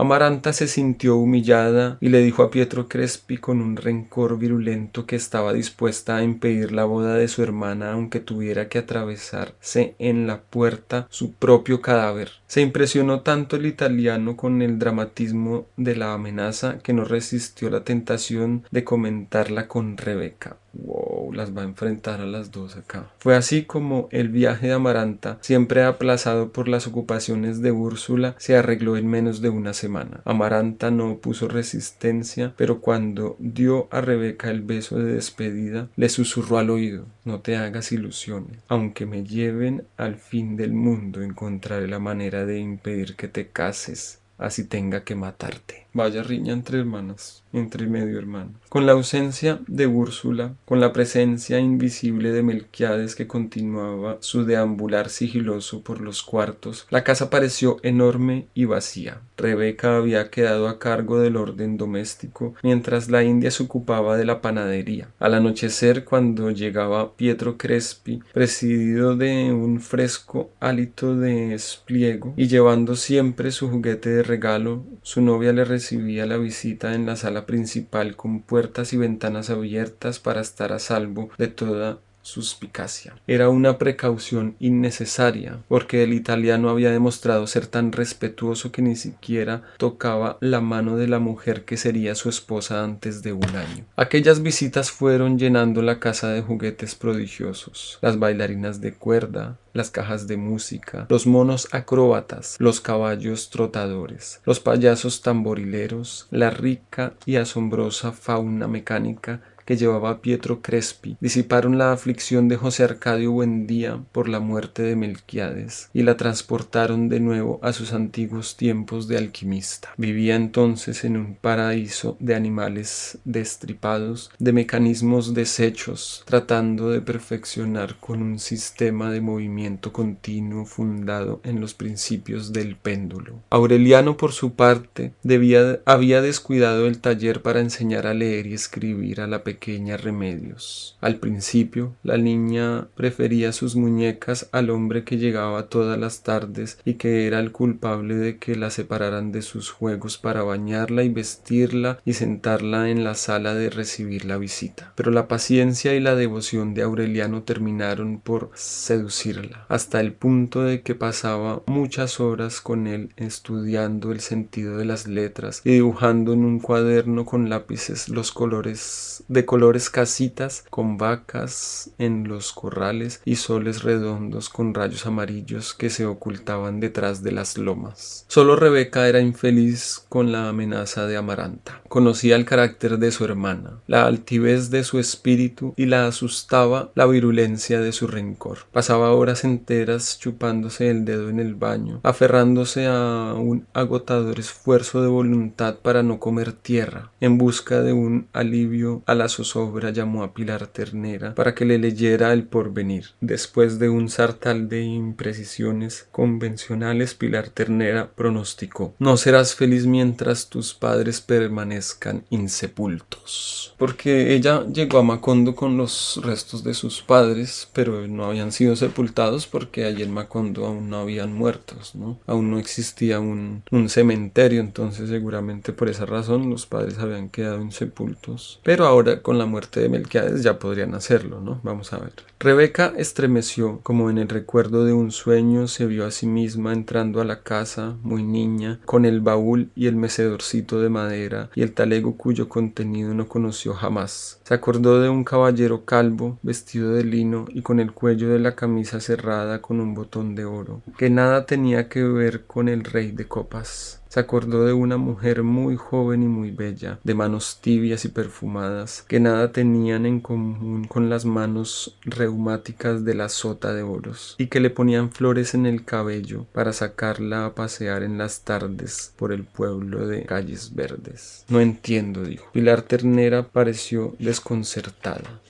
Amaranta se sintió humillada y le dijo a Pietro Crespi con un rencor virulento que estaba dispuesta a impedir la boda de su hermana aunque tuviera que atravesarse en la puerta su propio cadáver. Se impresionó tanto el italiano con el dramatismo de la amenaza que no resistió la tentación de comentarla con Rebeca. Las va a enfrentar a las dos acá. Fue así como el viaje de Amaranta, siempre aplazado por las ocupaciones de Úrsula, se arregló en menos de una semana. Amaranta no puso resistencia, pero cuando dio a Rebeca el beso de despedida, le susurró al oído No te hagas ilusiones. Aunque me lleven al fin del mundo, encontraré la manera de impedir que te cases, así tenga que matarte. Vaya riña entre hermanas entre medio hermano. Con la ausencia de Úrsula, con la presencia invisible de Melquiades que continuaba su deambular sigiloso por los cuartos, la casa pareció enorme y vacía. Rebeca había quedado a cargo del orden doméstico, mientras la India se ocupaba de la panadería. Al anochecer, cuando llegaba Pietro Crespi, presidido de un fresco hálito de espliego y llevando siempre su juguete de regalo, su novia le recibía la visita en la sala principal con puertas y ventanas abiertas para estar a salvo de toda suspicacia. Era una precaución innecesaria, porque el italiano había demostrado ser tan respetuoso que ni siquiera tocaba la mano de la mujer que sería su esposa antes de un año. Aquellas visitas fueron llenando la casa de juguetes prodigiosos, las bailarinas de cuerda, las cajas de música, los monos acróbatas, los caballos trotadores, los payasos tamborileros, la rica y asombrosa fauna mecánica que llevaba Pietro Crespi disiparon la aflicción de José Arcadio Buendía por la muerte de Melquiades y la transportaron de nuevo a sus antiguos tiempos de alquimista. Vivía entonces en un paraíso de animales destripados, de mecanismos deshechos, tratando de perfeccionar con un sistema de movimiento continuo fundado en los principios del péndulo. Aureliano, por su parte, había descuidado el taller para enseñar a leer y escribir a la remedios. Al principio, la niña prefería sus muñecas al hombre que llegaba todas las tardes y que era el culpable de que la separaran de sus juegos para bañarla y vestirla y sentarla en la sala de recibir la visita. Pero la paciencia y la devoción de Aureliano terminaron por seducirla, hasta el punto de que pasaba muchas horas con él estudiando el sentido de las letras y dibujando en un cuaderno con lápices los colores de colores casitas con vacas en los corrales y soles redondos con rayos amarillos que se ocultaban detrás de las lomas. Solo Rebeca era infeliz con la amenaza de Amaranta. Conocía el carácter de su hermana, la altivez de su espíritu y la asustaba la virulencia de su rencor. Pasaba horas enteras chupándose el dedo en el baño, aferrándose a un agotador esfuerzo de voluntad para no comer tierra, en busca de un alivio a la zozobra llamó a Pilar Ternera para que le leyera el porvenir. Después de un sartal de imprecisiones convencionales, Pilar Ternera pronosticó No serás feliz mientras tus padres permanezcan insepultos. Porque ella llegó a Macondo con los restos de sus padres, pero no habían sido sepultados porque allí en Macondo aún no habían muertos, ¿no? Aún no existía un, un cementerio, entonces seguramente por esa razón los padres habían quedado insepultos. Pero ahora con la muerte de Melquiades ya podrían hacerlo, ¿no? Vamos a ver. Rebeca estremeció como en el recuerdo de un sueño, se vio a sí misma entrando a la casa, muy niña, con el baúl y el mecedorcito de madera y el talego cuyo contenido no conoció jamás. Se acordó de un caballero calvo, vestido de lino y con el cuello de la camisa cerrada con un botón de oro, que nada tenía que ver con el rey de copas. Se acordó de una mujer muy joven y muy bella, de manos tibias y perfumadas, que nada tenían en común con las manos reumáticas de la sota de oros, y que le ponían flores en el cabello para sacarla a pasear en las tardes por el pueblo de calles verdes. No entiendo, dijo. Pilar Ternera pareció desconcertada.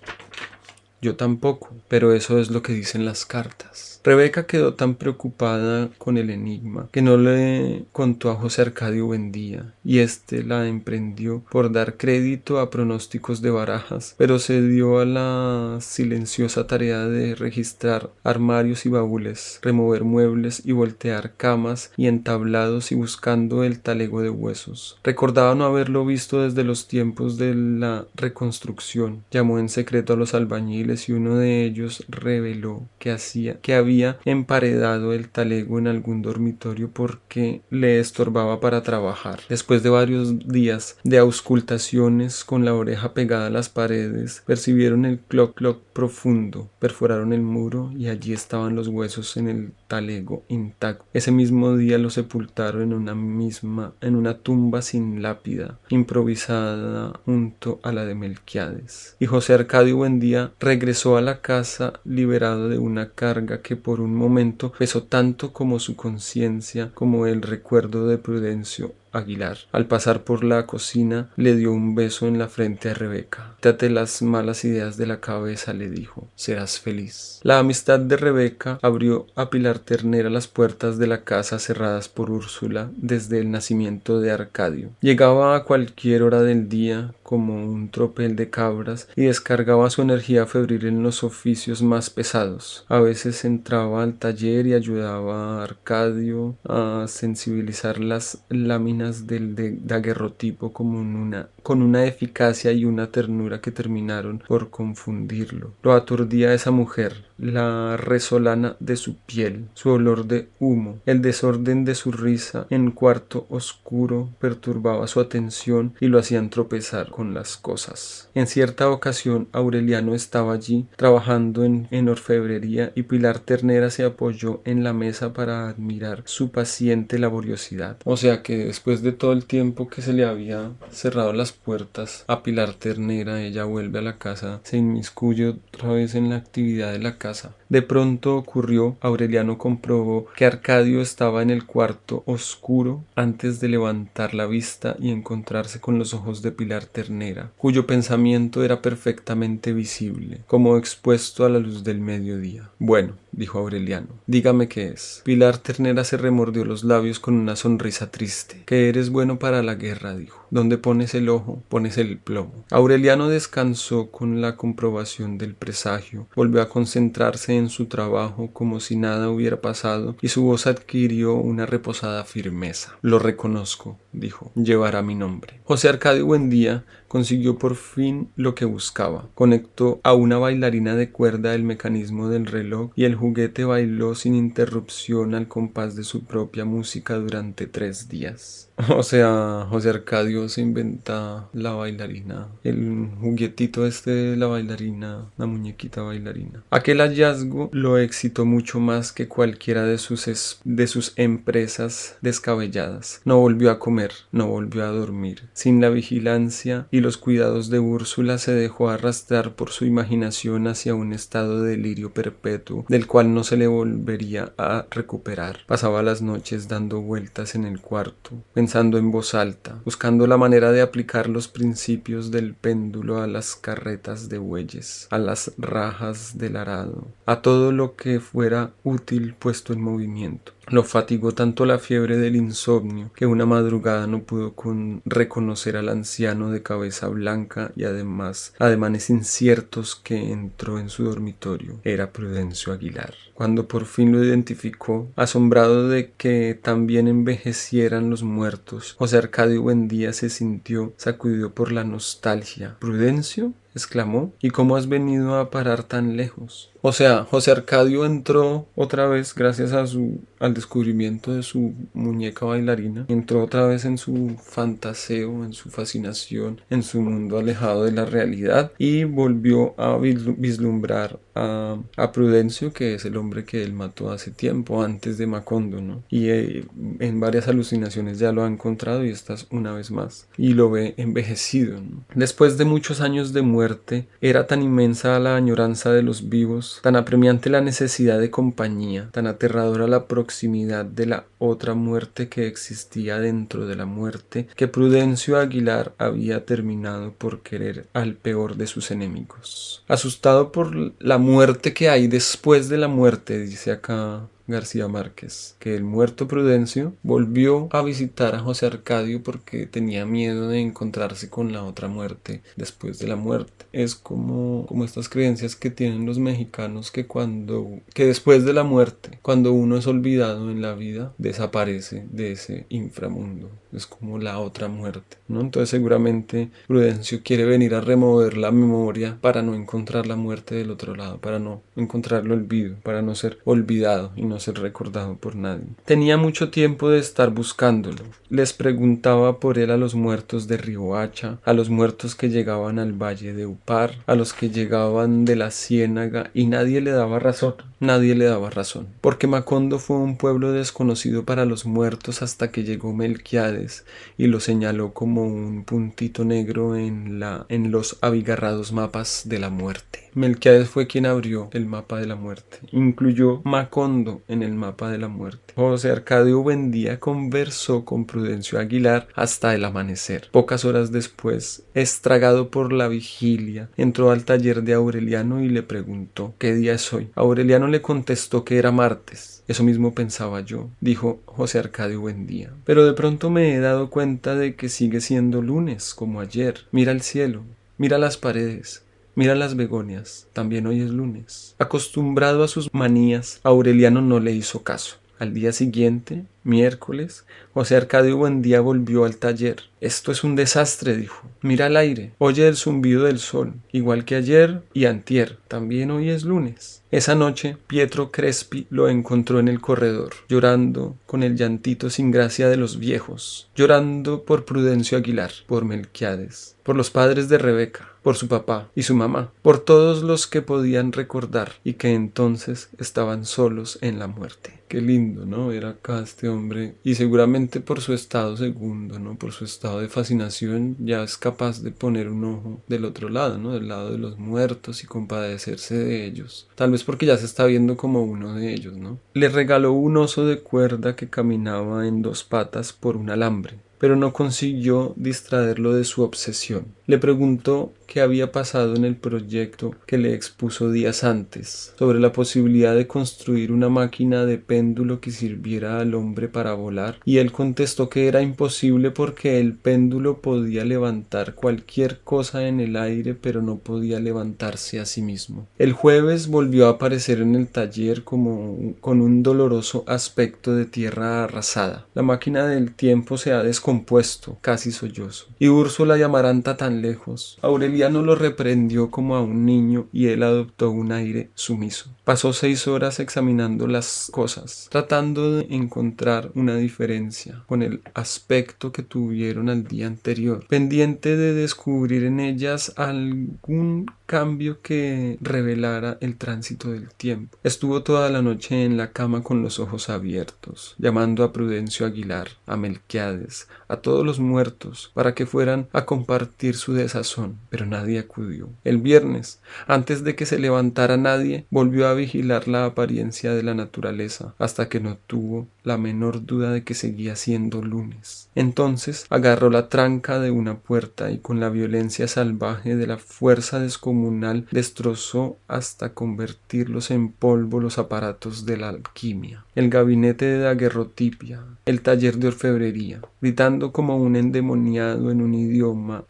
Yo tampoco, pero eso es lo que dicen las cartas. Rebeca quedó tan preocupada con el enigma que no le contó a José Arcadio Buendía y éste la emprendió por dar crédito a pronósticos de barajas, pero se dio a la silenciosa tarea de registrar armarios y baúles, remover muebles y voltear camas y entablados y buscando el talego de huesos. Recordaba no haberlo visto desde los tiempos de la reconstrucción. Llamó en secreto a los albañiles y uno de ellos reveló que hacía que había emparedado el talego en algún dormitorio porque le estorbaba para trabajar. De varios días de auscultaciones con la oreja pegada a las paredes, percibieron el cloc cloc profundo, perforaron el muro y allí estaban los huesos en el talego intacto. Ese mismo día lo sepultaron en una misma, en una tumba sin lápida, improvisada junto a la de Melquiades. Y José Arcadio Buendía regresó a la casa liberado de una carga que por un momento pesó tanto como su conciencia, como el recuerdo de Prudencio Aguilar. Al pasar por la cocina le dio un beso en la frente a Rebeca. Quítate las malas ideas de la cabeza, le dijo. Serás feliz. La amistad de Rebeca abrió a Pilar Ternera las puertas de la casa cerradas por Úrsula desde el nacimiento de Arcadio. Llegaba a cualquier hora del día como un tropel de cabras y descargaba su energía febril en los oficios más pesados. A veces entraba al taller y ayudaba a Arcadio a sensibilizar las láminas del daguerrotipo como una, con una eficacia y una ternura que terminaron por confundirlo. Lo aturdía esa mujer, la resolana de su piel, su olor de humo, el desorden de su risa en cuarto oscuro perturbaba su atención y lo hacían tropezar con las cosas. En cierta ocasión Aureliano estaba allí trabajando en, en orfebrería y Pilar Ternera se apoyó en la mesa para admirar su paciente laboriosidad. O sea que después de todo el tiempo que se le había cerrado las puertas a Pilar Ternera, ella vuelve a la casa, se inmiscuye otra vez en la actividad de la casa de pronto ocurrió, Aureliano comprobó que Arcadio estaba en el cuarto oscuro antes de levantar la vista y encontrarse con los ojos de Pilar Ternera, cuyo pensamiento era perfectamente visible, como expuesto a la luz del mediodía. Bueno, dijo Aureliano, dígame qué es. Pilar Ternera se remordió los labios con una sonrisa triste. Que eres bueno para la guerra, dijo. Donde pones el ojo, pones el plomo. Aureliano descansó con la comprobación del presagio, volvió a concentrarse en su trabajo como si nada hubiera pasado y su voz adquirió una reposada firmeza. Lo reconozco, dijo, llevará mi nombre. José Arcadio Buendía consiguió por fin lo que buscaba. Conectó a una bailarina de cuerda el mecanismo del reloj y el juguete bailó sin interrupción al compás de su propia música durante tres días. [laughs] O sea, José Arcadio se inventa la bailarina, el juguetito este de la bailarina, la muñequita bailarina. Aquel hallazgo lo excitó mucho más que cualquiera de sus, de sus empresas descabelladas. No volvió a comer, no volvió a dormir. Sin la vigilancia y los cuidados de Úrsula se dejó arrastrar por su imaginación hacia un estado de delirio perpetuo del cual no se le volvería a recuperar. Pasaba las noches dando vueltas en el cuarto, en voz alta, buscando la manera de aplicar los principios del péndulo a las carretas de bueyes, a las rajas del arado, a todo lo que fuera útil puesto en movimiento. Lo fatigó tanto la fiebre del insomnio que una madrugada no pudo con reconocer al anciano de cabeza blanca y además ademanes inciertos que entró en su dormitorio. Era Prudencio Aguilar. Cuando por fin lo identificó, asombrado de que también envejecieran los muertos, José Arcadio Buendía se sintió sacudido por la nostalgia. ¿Prudencio? Exclamó. ¿Y cómo has venido a parar tan lejos? O sea, José Arcadio entró otra vez gracias a su al descubrimiento de su muñeca bailarina, entró otra vez en su fantaseo, en su fascinación, en su mundo alejado de la realidad y volvió a vislumbrar a, Prudencio, que es el hombre que él mató hace tiempo, antes de Macondo, ¿no? Y eh, en varias alucinaciones ya lo ha encontrado y estás una vez más. Y lo ve envejecido, Después de muchos años de muerte, era tan inmensa la añoranza de los vivos, tan apremiante la necesidad de compañía, tan aterradora la proximidad de la otra muerte que existía dentro de la muerte, que Prudencio Aguilar había terminado por querer al peor de sus enemigos. Asustado por la muerte que hay después de la muerte, dice acá García Márquez, que el muerto Prudencio volvió a visitar a José Arcadio porque tenía miedo de encontrarse con la otra muerte después de la muerte. Es como, como estas creencias que tienen los mexicanos que cuando, que después de la muerte, cuando uno es olvidado en la vida, desaparece de ese inframundo. Es como la otra muerte, ¿no? Entonces seguramente Prudencio quiere venir a remover la memoria para no encontrar la muerte del otro lado, para no encontrar el olvido, para no ser olvidado y no ser recordado por nadie. Tenía mucho tiempo de estar buscándolo. Les preguntaba por él a los muertos de Riohacha, a los muertos que llegaban al valle de Upar, a los que llegaban de la Ciénaga, y nadie le daba razón. Nadie le daba razón, porque Macondo fue un pueblo desconocido para los muertos hasta que llegó Melquiades y lo señaló como un puntito negro en, la, en los abigarrados mapas de la muerte. Melquiades fue quien abrió el mapa de la muerte. Incluyó Macondo en el mapa de la muerte. José Arcadio Buendía conversó con Prudencio Aguilar hasta el amanecer. Pocas horas después, estragado por la vigilia, entró al taller de Aureliano y le preguntó ¿Qué día es hoy? Aureliano le contestó que era martes. Eso mismo pensaba yo, dijo José Arcadio Buendía. Pero de pronto me he dado cuenta de que sigue siendo lunes, como ayer. Mira el cielo, mira las paredes, Mira las begonias, también hoy es lunes. Acostumbrado a sus manías, Aureliano no le hizo caso. Al día siguiente, miércoles, José Arcadio Buendía volvió al taller. Esto es un desastre, dijo. Mira el aire, oye el zumbido del sol, igual que ayer y antier. También hoy es lunes. Esa noche, Pietro Crespi lo encontró en el corredor, llorando con el llantito sin gracia de los viejos, llorando por Prudencio Aguilar, por Melquiades, por los padres de Rebeca, por su papá y su mamá, por todos los que podían recordar y que entonces estaban solos en la muerte. Qué lindo, ¿no? Era acá este hombre y seguramente por su estado segundo, ¿no? Por su estado de fascinación ya es capaz de poner un ojo del otro lado, ¿no? Del lado de los muertos y compadecerse de ellos. Tal vez porque ya se está viendo como uno de ellos, ¿no? Le regaló un oso de cuerda que caminaba en dos patas por un alambre pero no consiguió distraerlo de su obsesión. Le preguntó qué había pasado en el proyecto que le expuso días antes, sobre la posibilidad de construir una máquina de péndulo que sirviera al hombre para volar, y él contestó que era imposible porque el péndulo podía levantar cualquier cosa en el aire, pero no podía levantarse a sí mismo. El jueves volvió a aparecer en el taller como con un doloroso aspecto de tierra arrasada. La máquina del tiempo se ha descompuesto, casi sollozo. Y Úrsula y Amaranta tan lejos. Aureliano lo reprendió como a un niño y él adoptó un aire sumiso. Pasó seis horas examinando las cosas, tratando de encontrar una diferencia con el aspecto que tuvieron al día anterior, pendiente de descubrir en ellas algún cambio que revelara el tránsito del tiempo. Estuvo toda la noche en la cama con los ojos abiertos, llamando a Prudencio Aguilar, a Melquiades, a todos los muertos, para que fueran a compartir su desazón, pero nadie acudió. El viernes, antes de que se levantara nadie, volvió a vigilar la apariencia de la naturaleza, hasta que no tuvo la menor duda de que seguía siendo lunes. Entonces agarró la tranca de una puerta y con la violencia salvaje de la fuerza descomunal destrozó hasta convertirlos en polvo los aparatos de la alquimia, el gabinete de daguerrotipia, el taller de orfebrería, gritando como un endemoniado en un idioma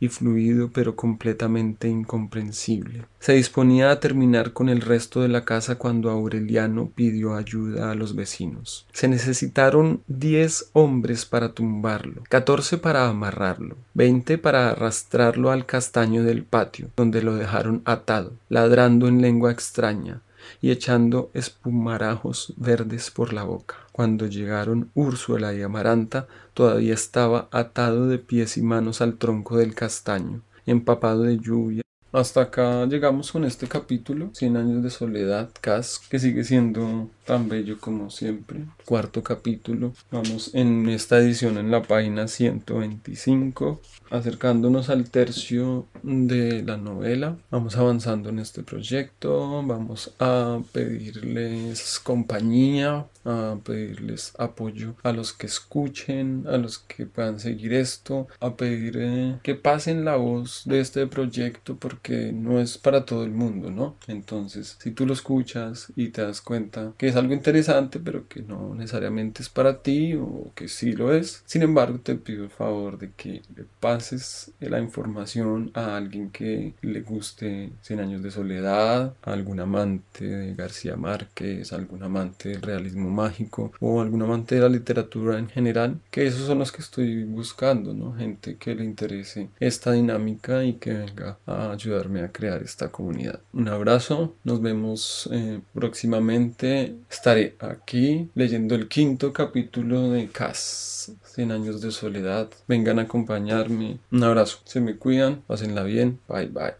y fluido pero completamente incomprensible. Se disponía a terminar con el resto de la casa cuando Aureliano pidió ayuda a los vecinos. Se necesitaron diez hombres para tumbarlo, catorce para amarrarlo, veinte para arrastrarlo al castaño del patio, donde lo dejaron atado, ladrando en lengua extraña, y echando espumarajos verdes por la boca. Cuando llegaron Úrsula y Amaranta, todavía estaba atado de pies y manos al tronco del castaño, empapado de lluvia. Hasta acá llegamos con este capítulo, Cien años de soledad, Cas, que sigue siendo tan bello como siempre. Cuarto capítulo. Vamos en esta edición en la página 125, acercándonos al tercio de la novela. Vamos avanzando en este proyecto. Vamos a pedirles compañía, a pedirles apoyo a los que escuchen, a los que puedan seguir esto, a pedir eh, que pasen la voz de este proyecto porque no es para todo el mundo, ¿no? Entonces, si tú lo escuchas y te das cuenta que es algo interesante, pero que no necesariamente es para ti o que sí lo es, sin embargo, te pido el favor de que le pases la información a alguien que le guste Cien años de soledad, a algún amante de García Márquez, algún amante del realismo mágico o algún amante de la literatura en general, que esos son los que estoy buscando, ¿no? Gente que le interese esta dinámica y que venga a ayudarme a crear esta comunidad. Un abrazo, nos vemos eh, próximamente. Estaré aquí leyendo el quinto capítulo de Cas, 100 años de soledad. Vengan a acompañarme. Un abrazo, se me cuidan, pásenla bien, bye bye.